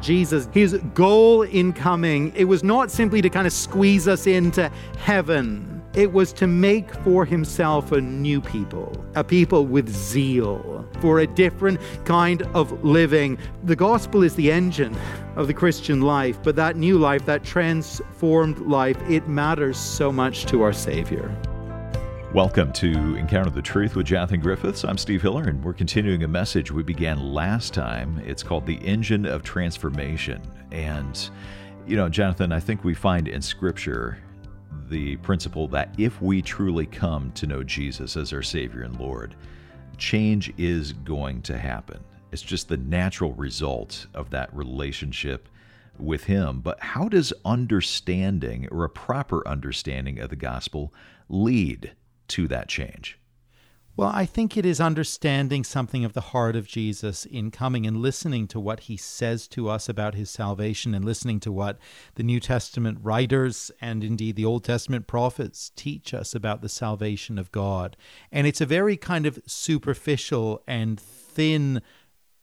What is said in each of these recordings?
Jesus, his goal in coming, it was not simply to kind of squeeze us into heaven. It was to make for himself a new people, a people with zeal for a different kind of living. The gospel is the engine of the Christian life, but that new life, that transformed life, it matters so much to our Savior. Welcome to Encounter the Truth with Jonathan Griffiths. I'm Steve Hiller, and we're continuing a message we began last time. It's called The Engine of Transformation. And, you know, Jonathan, I think we find in Scripture the principle that if we truly come to know Jesus as our Savior and Lord, change is going to happen. It's just the natural result of that relationship with Him. But how does understanding or a proper understanding of the gospel lead to that change? Well, I think it is understanding something of the heart of Jesus in coming and listening to what he says to us about his salvation and listening to what the New Testament writers and indeed the Old Testament prophets teach us about the salvation of God. And it's a very kind of superficial and thin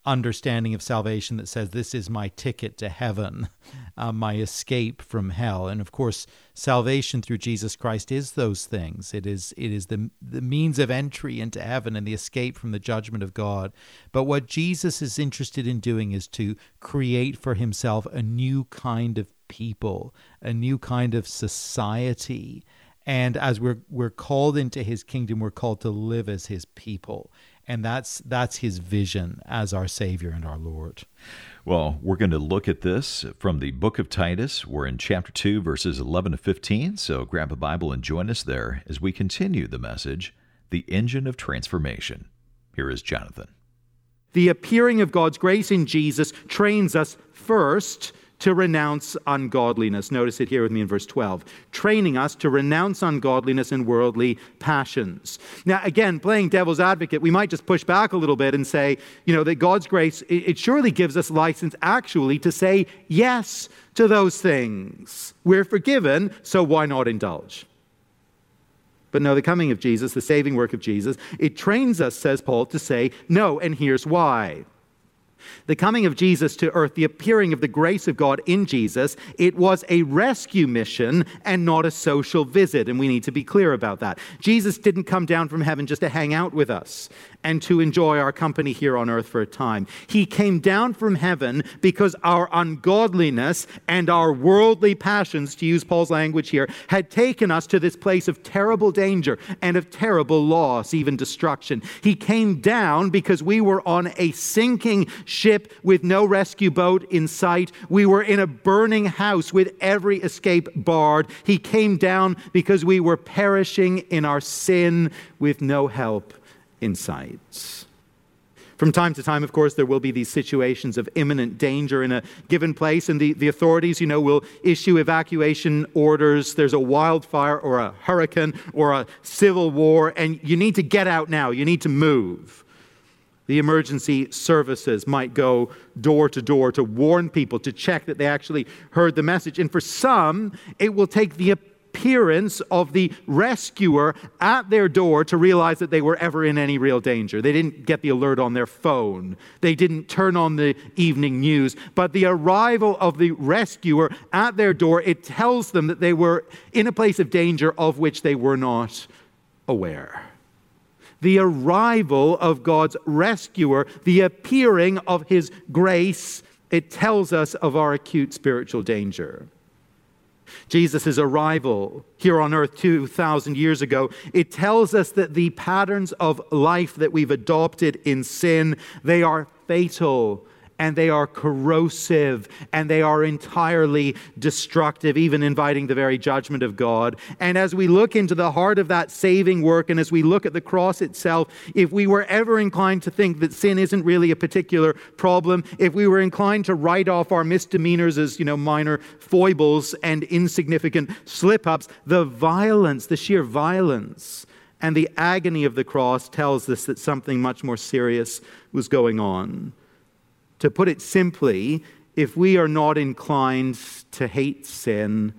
understanding of salvation that says this is my ticket to heaven, uh, my escape from hell. And of course, salvation through Jesus Christ is those things. It is it is the the means of entry into heaven and the escape from the judgment of God. But what Jesus is interested in doing is to create for himself a new kind of people, a new kind of society. And as we're we're called into his kingdom, we're called to live as his people and that's that's his vision as our savior and our lord. Well we're going to look at this from the book of titus. We're in chapter 2 verses 11 to 15 so grab a bible and join us there as we continue the message the engine of transformation. Here is jonathan. The appearing of god's grace in jesus trains us first to renounce ungodliness. Notice it here with me in verse 12. Training us to renounce ungodliness and worldly passions. Now, again, playing devil's advocate, we might just push back a little bit and say, you know, that God's grace, it surely gives us license actually to say yes to those things. We're forgiven, so why not indulge? But no, the coming of Jesus, the saving work of Jesus, it trains us, says Paul, to say no, and here's why. The coming of Jesus to earth, the appearing of the grace of God in Jesus, it was a rescue mission and not a social visit. And we need to be clear about that. Jesus didn't come down from heaven just to hang out with us and to enjoy our company here on earth for a time. He came down from heaven because our ungodliness and our worldly passions, to use Paul's language here, had taken us to this place of terrible danger and of terrible loss, even destruction. He came down because we were on a sinking ship with no rescue boat in sight. We were in a burning house with every escape barred. He came down because we were perishing in our sin with no help in sight. From time to time, of course, there will be these situations of imminent danger in a given place, and the, the authorities, you know, will issue evacuation orders. There's a wildfire or a hurricane or a civil war, and you need to get out now. You need to move. The emergency services might go door to door to warn people, to check that they actually heard the message. And for some, it will take the appearance of the rescuer at their door to realize that they were ever in any real danger. They didn't get the alert on their phone, they didn't turn on the evening news. But the arrival of the rescuer at their door, it tells them that they were in a place of danger of which they were not aware the arrival of God's rescuer, the appearing of his grace, it tells us of our acute spiritual danger. Jesus' arrival here on earth 2,000 years ago, it tells us that the patterns of life that we've adopted in sin, they are fatal and they are corrosive and they are entirely destructive, even inviting the very judgment of God. And as we look into the heart of that saving work and as we look at the cross itself, if we were ever inclined to think that sin isn't really a particular problem, if we were inclined to write off our misdemeanors as, you know, minor foibles and insignificant slip ups, the violence, the sheer violence, and the agony of the cross tells us that something much more serious was going on. To put it simply, if we are not inclined to hate sin,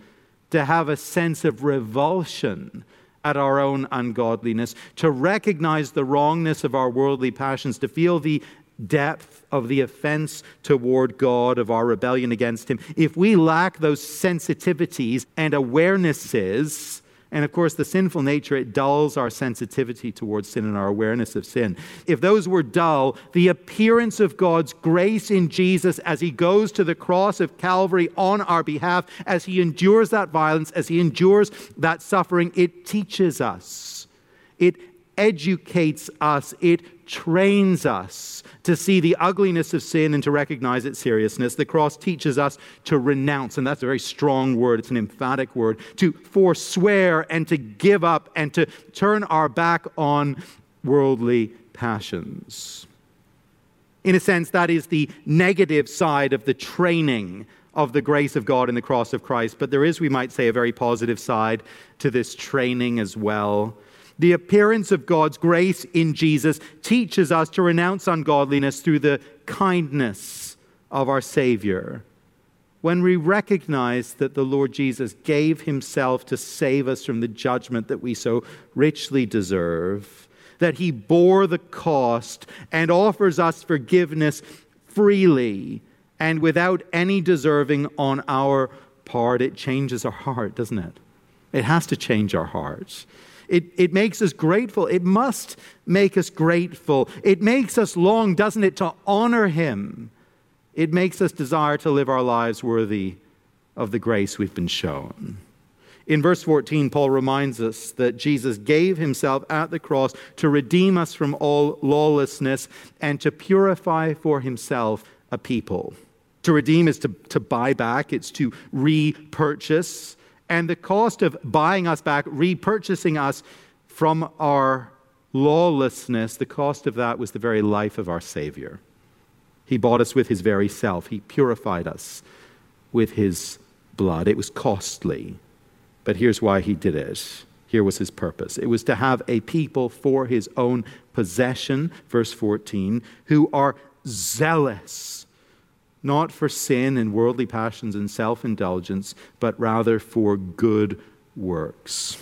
to have a sense of revulsion at our own ungodliness, to recognize the wrongness of our worldly passions, to feel the depth of the offense toward God, of our rebellion against Him, if we lack those sensitivities and awarenesses, and of course, the sinful nature, it dulls our sensitivity towards sin and our awareness of sin. If those were dull, the appearance of God's grace in Jesus as he goes to the cross of Calvary on our behalf, as he endures that violence, as he endures that suffering, it teaches us. It educates us. It trains us to see the ugliness of sin and to recognize its seriousness. The cross teaches us to renounce, and that's a very strong word, it's an emphatic word, to forswear and to give up and to turn our back on worldly passions. In a sense, that is the negative side of the training of the grace of God in the cross of Christ. But there is, we might say, a very positive side to this training as well. The appearance of God's grace in Jesus teaches us to renounce ungodliness through the kindness of our Savior. When we recognize that the Lord Jesus gave himself to save us from the judgment that we so richly deserve, that he bore the cost and offers us forgiveness freely and without any deserving on our part, it changes our heart, doesn't it? It has to change our hearts. It, it makes us grateful. It must make us grateful. It makes us long, doesn't it, to honor Him. It makes us desire to live our lives worthy of the grace we've been shown. In verse 14, Paul reminds us that Jesus gave himself at the cross to redeem us from all lawlessness and to purify for himself a people. To redeem is to, to buy back, it's to repurchase. And the cost of buying us back, repurchasing us from our lawlessness, the cost of that was the very life of our Savior. He bought us with his very self, he purified us with his blood. It was costly, but here's why he did it. Here was his purpose. It was to have a people for his own possession, verse 14, who are zealous not for sin and worldly passions and self indulgence, but rather for good works.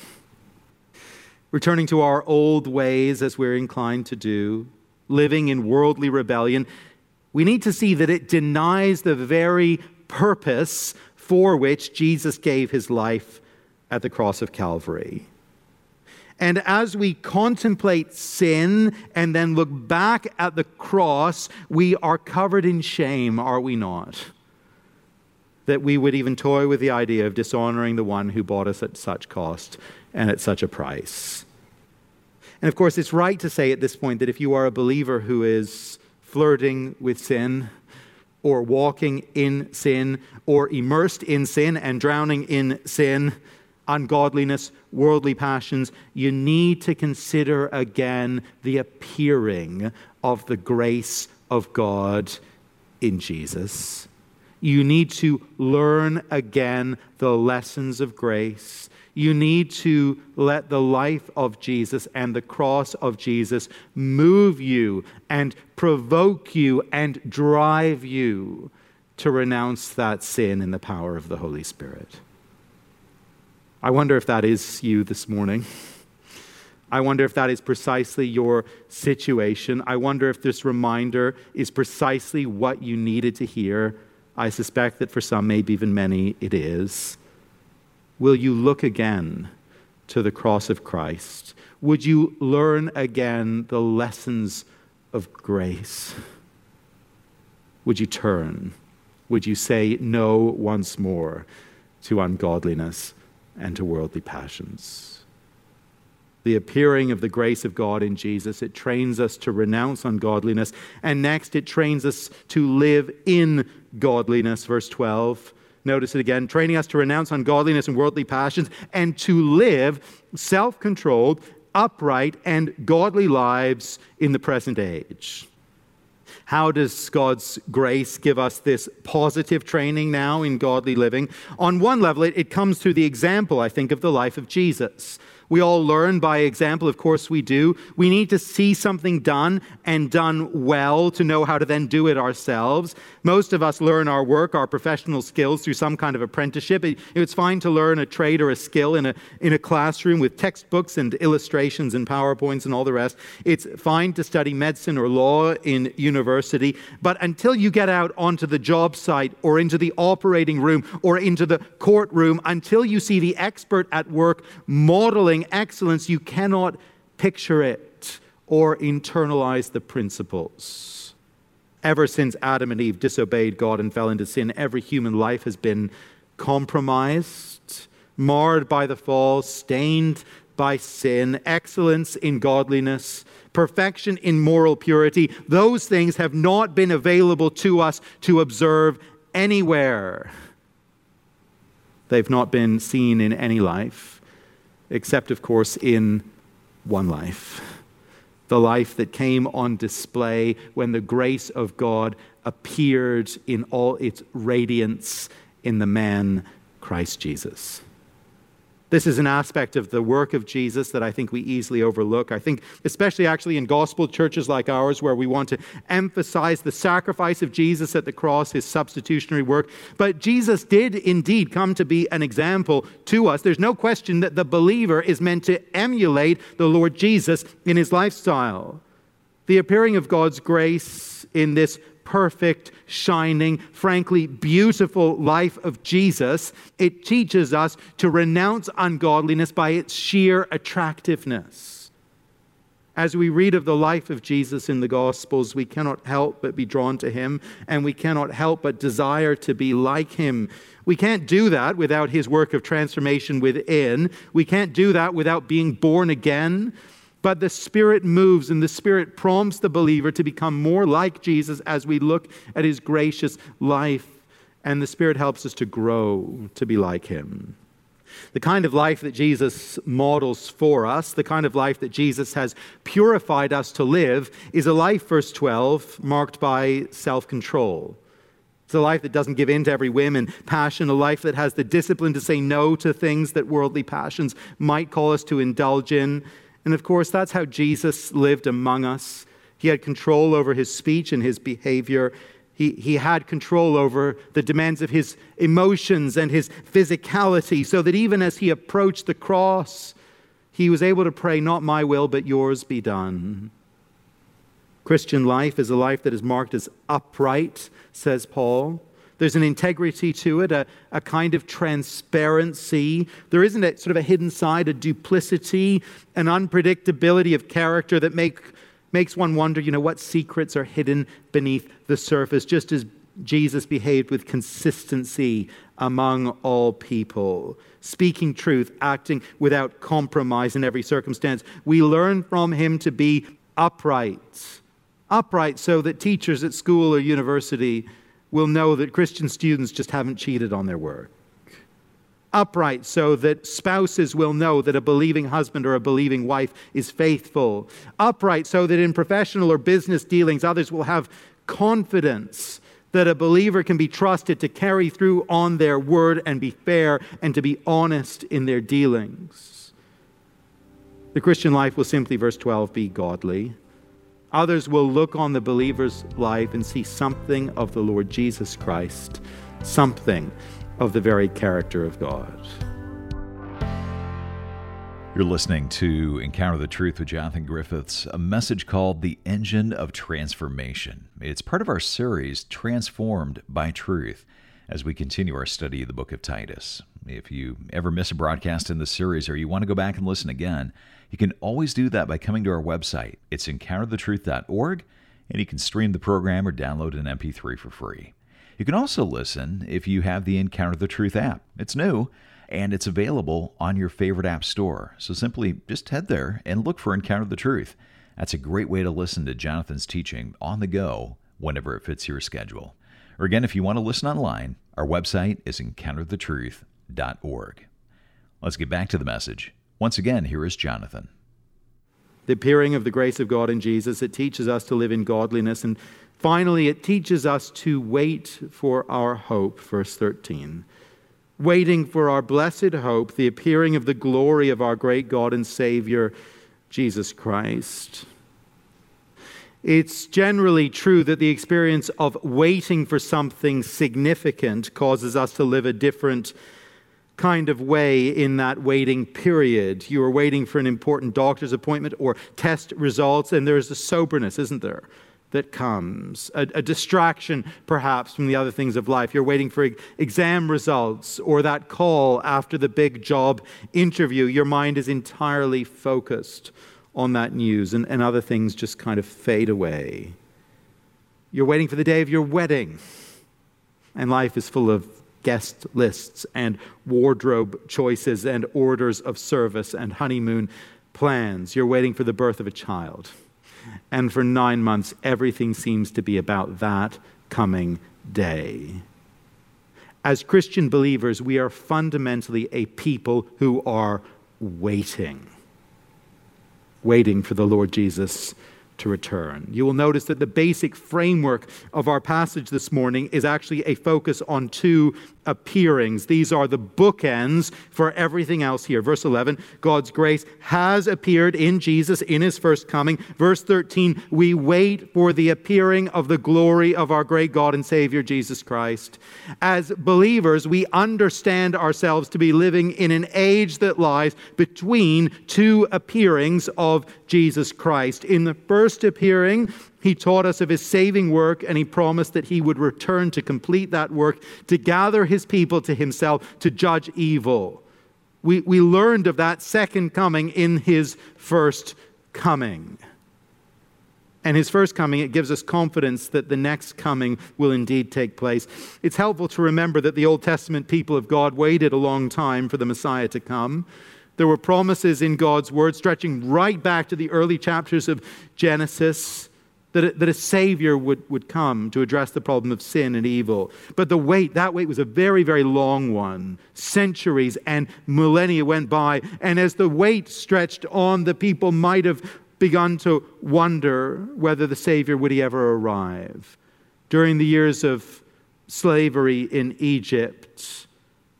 Returning to our old ways as we're inclined to do, living in worldly rebellion, we need to see that it denies the very purpose for which Jesus gave his life at the cross of Calvary. And as we contemplate sin and then look back at the cross, we are covered in shame, are we not? That we would even toy with the idea of dishonoring the one who bought us at such cost and at such a price. And of course, it's right to say at this point that if you are a believer who is flirting with sin, or walking in sin, or immersed in sin and drowning in sin, ungodliness, worldly passions, you need to consider again the appearing of the grace of God in Jesus. You need to learn again the lessons of grace. You need to let the life of Jesus and the cross of Jesus move you and provoke you and drive you to renounce that sin in the power of the Holy Spirit. I wonder if that is you this morning. I wonder if that is precisely your situation. I wonder if this reminder is precisely what you needed to hear. I suspect that for some, maybe even many, it is. Will you look again to the cross of Christ? Would you learn again the lessons of grace? Would you turn? Would you say no once more to ungodliness? And to worldly passions. The appearing of the grace of God in Jesus, it trains us to renounce ungodliness. And next, it trains us to live in godliness. Verse 12. Notice it again training us to renounce ungodliness and worldly passions and to live self controlled, upright, and godly lives in the present age. How does God's grace give us this positive training now in godly living? On one level, it, it comes through the example, I think, of the life of Jesus. We all learn by example, of course we do. We need to see something done and done well to know how to then do it ourselves. Most of us learn our work, our professional skills through some kind of apprenticeship. It's fine to learn a trade or a skill in a, in a classroom with textbooks and illustrations and PowerPoints and all the rest. It's fine to study medicine or law in university. But until you get out onto the job site or into the operating room or into the courtroom, until you see the expert at work modeling excellence, you cannot picture it or internalize the principles. Ever since Adam and Eve disobeyed God and fell into sin, every human life has been compromised, marred by the fall, stained by sin, excellence in godliness, perfection in moral purity. Those things have not been available to us to observe anywhere. They've not been seen in any life except, of course, in one life the life that came on display when the grace of God appeared in all its radiance in the man Christ Jesus. This is an aspect of the work of Jesus that I think we easily overlook. I think, especially actually in gospel churches like ours, where we want to emphasize the sacrifice of Jesus at the cross, his substitutionary work. But Jesus did indeed come to be an example to us. There's no question that the believer is meant to emulate the Lord Jesus in his lifestyle. The appearing of God's grace in this perfect, shining, frankly beautiful life of Jesus, it teaches us to renounce ungodliness by its sheer attractiveness. As we read of the life of Jesus in the Gospels, we cannot help but be drawn to him, and we cannot help but desire to be like him. We can't do that without his work of transformation within. We can't do that without being born again. But the Spirit moves and the Spirit prompts the believer to become more like Jesus as we look at his gracious life. And the Spirit helps us to grow to be like him. The kind of life that Jesus models for us, the kind of life that Jesus has purified us to live, is a life, verse 12, marked by self control. It's a life that doesn't give in to every whim and passion, a life that has the discipline to say no to things that worldly passions might call us to indulge in. And of course, that's how Jesus lived among us. He had control over his speech and his behavior. He, he had control over the demands of his emotions and his physicality, so that even as he approached the cross, he was able to pray, Not my will, but yours be done. Christian life is a life that is marked as upright, says Paul. There's an integrity to it, a, a kind of transparency. There isn't a sort of a hidden side, a duplicity, an unpredictability of character that make, makes one wonder, you know, what secrets are hidden beneath the surface, just as Jesus behaved with consistency among all people, speaking truth, acting without compromise in every circumstance. We learn from him to be upright. Upright so that teachers at school or university will know that Christian students just haven't cheated on their work. Upright, so that spouses will know that a believing husband or a believing wife is faithful. Upright, so that in professional or business dealings, others will have confidence that a believer can be trusted to carry through on their word and be fair and to be honest in their dealings. The Christian life will simply, verse 12, be godly. Others will look on the believer's life and see something of the Lord Jesus Christ, something of the very character of God. You're listening to Encounter the Truth with Jonathan Griffiths, a message called The Engine of Transformation. It's part of our series, Transformed by Truth, as we continue our study of the book of Titus. If you ever miss a broadcast in the series or you want to go back and listen again, you can always do that by coming to our website. It's encounterthetruth.org, and you can stream the program or download an MP3 for free. You can also listen if you have the Encounter the Truth app. It's new and it's available on your favorite app store. So simply just head there and look for Encounter the Truth. That's a great way to listen to Jonathan's teaching on the go whenever it fits your schedule. Or again, if you want to listen online, our website is encounterthetruth.org. Let's get back to the message. Once again, here is Jonathan. The appearing of the grace of God in Jesus, it teaches us to live in godliness. And finally, it teaches us to wait for our hope, verse 13. waiting for our blessed hope, the appearing of the glory of our great God and Savior, Jesus Christ. It's generally true that the experience of waiting for something significant causes us to live a different kind of way in that waiting period. You are waiting for an important doctor's appointment or test results, and there's a soberness, isn't there? That comes, a, a distraction perhaps from the other things of life. You're waiting for exam results or that call after the big job interview. Your mind is entirely focused on that news, and, and other things just kind of fade away. You're waiting for the day of your wedding, and life is full of guest lists and wardrobe choices and orders of service and honeymoon plans. You're waiting for the birth of a child. And for nine months, everything seems to be about that coming day. As Christian believers, we are fundamentally a people who are waiting waiting for the Lord Jesus to return. You will notice that the basic framework of our passage this morning is actually a focus on two appearings. These are the bookends for everything else here. Verse 11, God's grace has appeared in Jesus in his first coming. Verse 13, we wait for the appearing of the glory of our great God and Savior Jesus Christ. As believers, we understand ourselves to be living in an age that lies between two appearings of Jesus Christ. In the first appearing, he taught us of his saving work, and he promised that he would return to complete that work, to gather his people to himself, to judge evil. We, we learned of that second coming in his first coming. And his first coming, it gives us confidence that the next coming will indeed take place. It's helpful to remember that the Old Testament people of God waited a long time for the Messiah to come. There were promises in God's word stretching right back to the early chapters of Genesis that a, that a Savior would, would come to address the problem of sin and evil. But the wait, that wait was a very, very long one. Centuries and millennia went by. And as the wait stretched on, the people might have begun to wonder whether the Savior would he ever arrive. During the years of slavery in Egypt,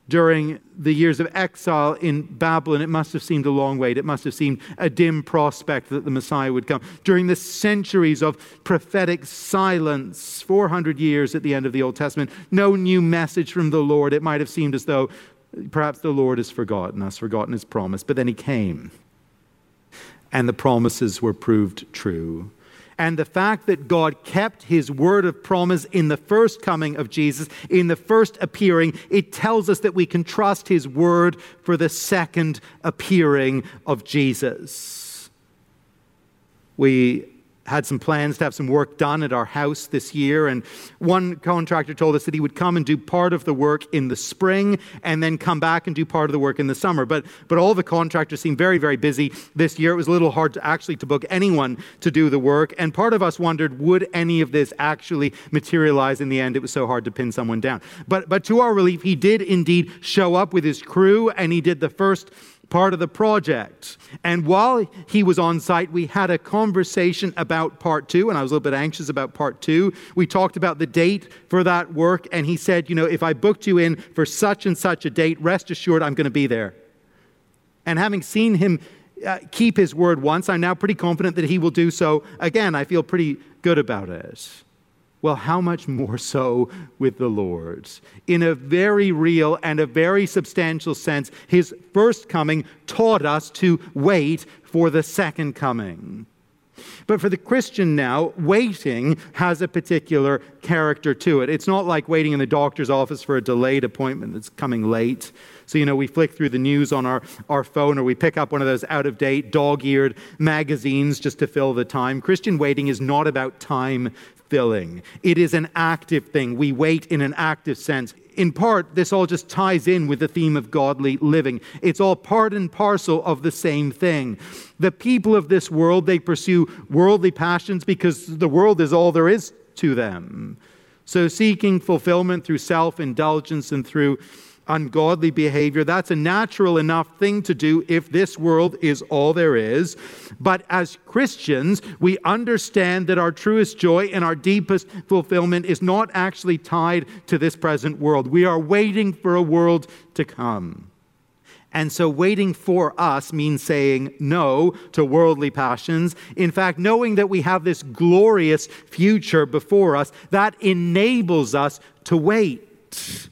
during the years of exile in Babylon, it must have seemed a long wait. It must have seemed a dim prospect that the Messiah would come. During the centuries of prophetic silence, 400 years at the end of the Old Testament, no new message from the Lord. It might have seemed as though perhaps the Lord has forgotten us, forgotten his promise. But then he came, and the promises were proved true and the fact that God kept his word of promise in the first coming of Jesus, in the first appearing, it tells us that we can trust his word for the second appearing of Jesus. We had some plans to have some work done at our house this year. And one contractor told us that he would come and do part of the work in the spring and then come back and do part of the work in the summer. But, but all the contractors seemed very, very busy this year. It was a little hard to actually to book anyone to do the work. And part of us wondered, would any of this actually materialize in the end? It was so hard to pin someone down. But, but to our relief, he did indeed show up with his crew and he did the first part of the project. And while he was on site, we had a conversation about part two, and I was a little bit anxious about part two. We talked about the date for that work, and he said, You know, if I booked you in for such and such a date, rest assured I'm going to be there. And having seen him uh, keep his word once, I'm now pretty confident that he will do so again. I feel pretty good about it. Well, how much more so with the Lord? In a very real and a very substantial sense, his first coming taught us to wait for the second coming. But for the Christian now, waiting has a particular character to it. It's not like waiting in the doctor's office for a delayed appointment that's coming late. So, you know, we flick through the news on our, our phone or we pick up one of those out of date, dog eared magazines just to fill the time. Christian waiting is not about time filling. It is an active thing. We wait in an active sense. In part, this all just ties in with the theme of godly living. It's all part and parcel of the same thing. The people of this world, they pursue worldly passions because the world is all there is to them. So, seeking fulfillment through self indulgence and through ungodly behavior. That's a natural enough thing to do if this world is all there is. But as Christians, we understand that our truest joy and our deepest fulfillment is not actually tied to this present world. We are waiting for a world to come. And so, waiting for us means saying no to worldly passions. In fact, knowing that we have this glorious future before us, that enables us to wait,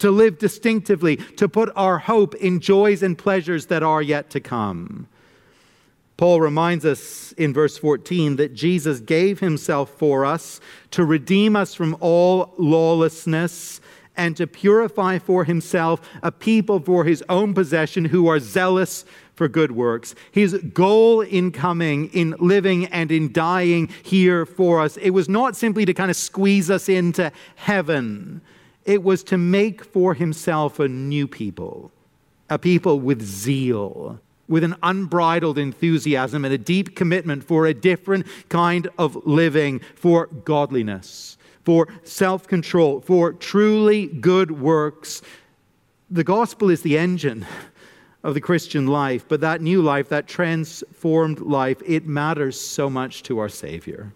to live distinctively, to put our hope in joys and pleasures that are yet to come. Paul reminds us in verse 14 that Jesus gave himself for us to redeem us from all lawlessness and to purify for himself a people for his own possession who are zealous for good works. His goal in coming, in living, and in dying here for us, it was not simply to kind of squeeze us into heaven, it was to make for himself a new people, a people with zeal. With an unbridled enthusiasm and a deep commitment for a different kind of living, for godliness for self control, for truly good works. The gospel is the engine of the Christian life, but that new life, that transformed life, it matters so much to our Savior.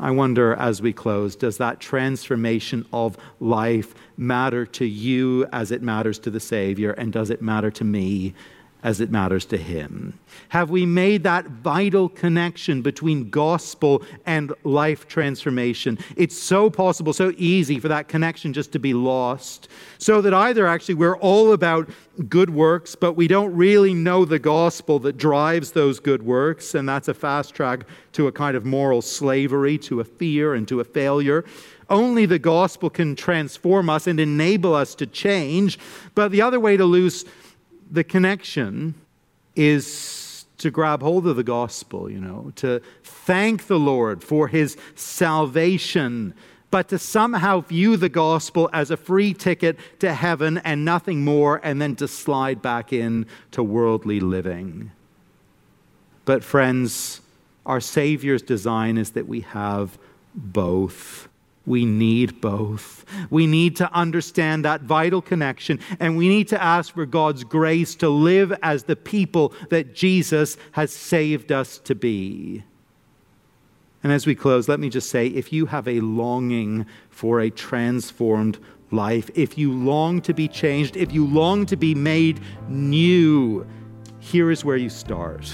I wonder as we close, does that transformation of life matter to you as it matters to the Savior? And does it matter to me as it matters to Him? Have we made that vital connection between gospel and life transformation? It's so possible, so easy for that connection just to be lost. So that either actually we're all about good works, but we don't really know the gospel that drives those good works, and that's a fast track to a kind of moral slavery, to a fear, and to a failure. Only the gospel can transform us and enable us to change. But the other way to lose the connection is to grab hold of the gospel, you know, to thank the Lord for his salvation, but to somehow view the gospel as a free ticket to heaven and nothing more, and then to slide back in to worldly living. But, friends, our Savior's design is that we have both. We need both. We need to understand that vital connection, and we need to ask for God's grace to live as the people that Jesus has saved us to be. And as we close, let me just say if you have a longing for a transformed life, if you long to be changed, if you long to be made new, here is where you start.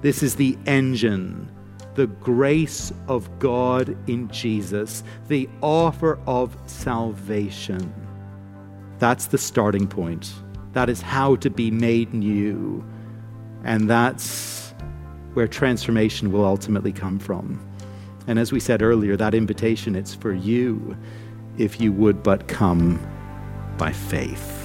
This is the engine the grace of God in Jesus, the offer of salvation. That's the starting point. That is how to be made new. And that's where transformation will ultimately come from. And as we said earlier, that invitation, it's for you if you would but come by faith.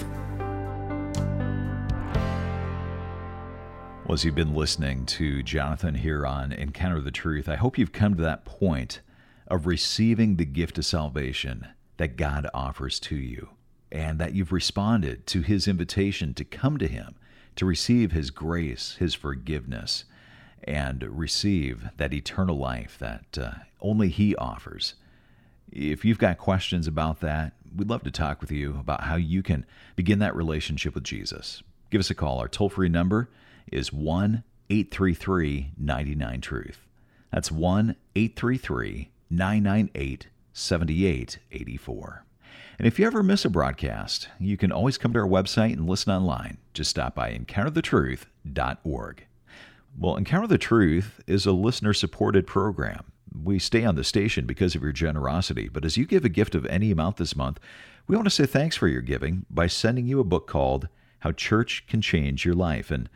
Well, as you've been listening to Jonathan here on Encounter the Truth, I hope you've come to that point of receiving the gift of salvation that God offers to you, and that you've responded to his invitation to come to him, to receive his grace, his forgiveness, and receive that eternal life that uh, only he offers. If you've got questions about that, we'd love to talk with you about how you can begin that relationship with Jesus. Give us a call. Our toll free number is 1 833 99 Truth. That's 1 833 998 7884. And if you ever miss a broadcast, you can always come to our website and listen online. Just stop by encounterthetruth.org. Well, Encounter the Truth is a listener supported program. We stay on the station because of your generosity, but as you give a gift of any amount this month, we want to say thanks for your giving by sending you a book called How Church Can Change Your Life. And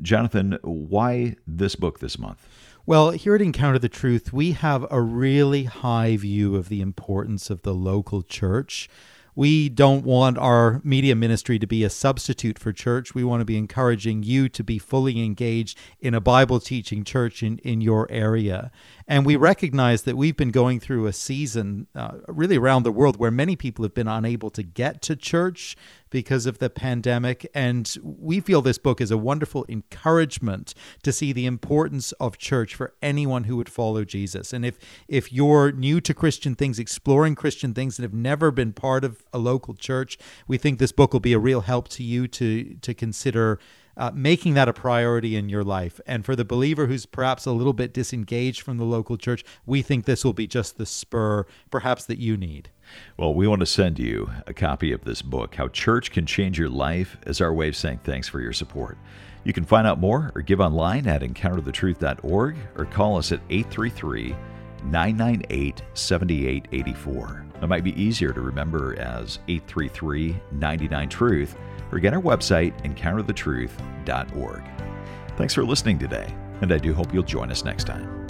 Jonathan, why this book this month? Well, here at Encounter the Truth, we have a really high view of the importance of the local church. We don't want our media ministry to be a substitute for church. We want to be encouraging you to be fully engaged in a Bible teaching church in, in your area. And we recognize that we've been going through a season, uh, really around the world, where many people have been unable to get to church because of the pandemic. And we feel this book is a wonderful encouragement to see the importance of church for anyone who would follow Jesus. And if if you're new to Christian things, exploring Christian things and have never been part of a local church, we think this book will be a real help to you to to consider uh, making that a priority in your life. And for the believer who's perhaps a little bit disengaged from the local church, we think this will be just the spur, perhaps, that you need. Well, we want to send you a copy of this book, How Church Can Change Your Life, as our way of saying thanks for your support. You can find out more or give online at encounterthetruth.org or call us at 833 998 7884. It might be easier to remember as 833 99 Truth or get our website, encounterthetruth.org. Thanks for listening today, and I do hope you'll join us next time.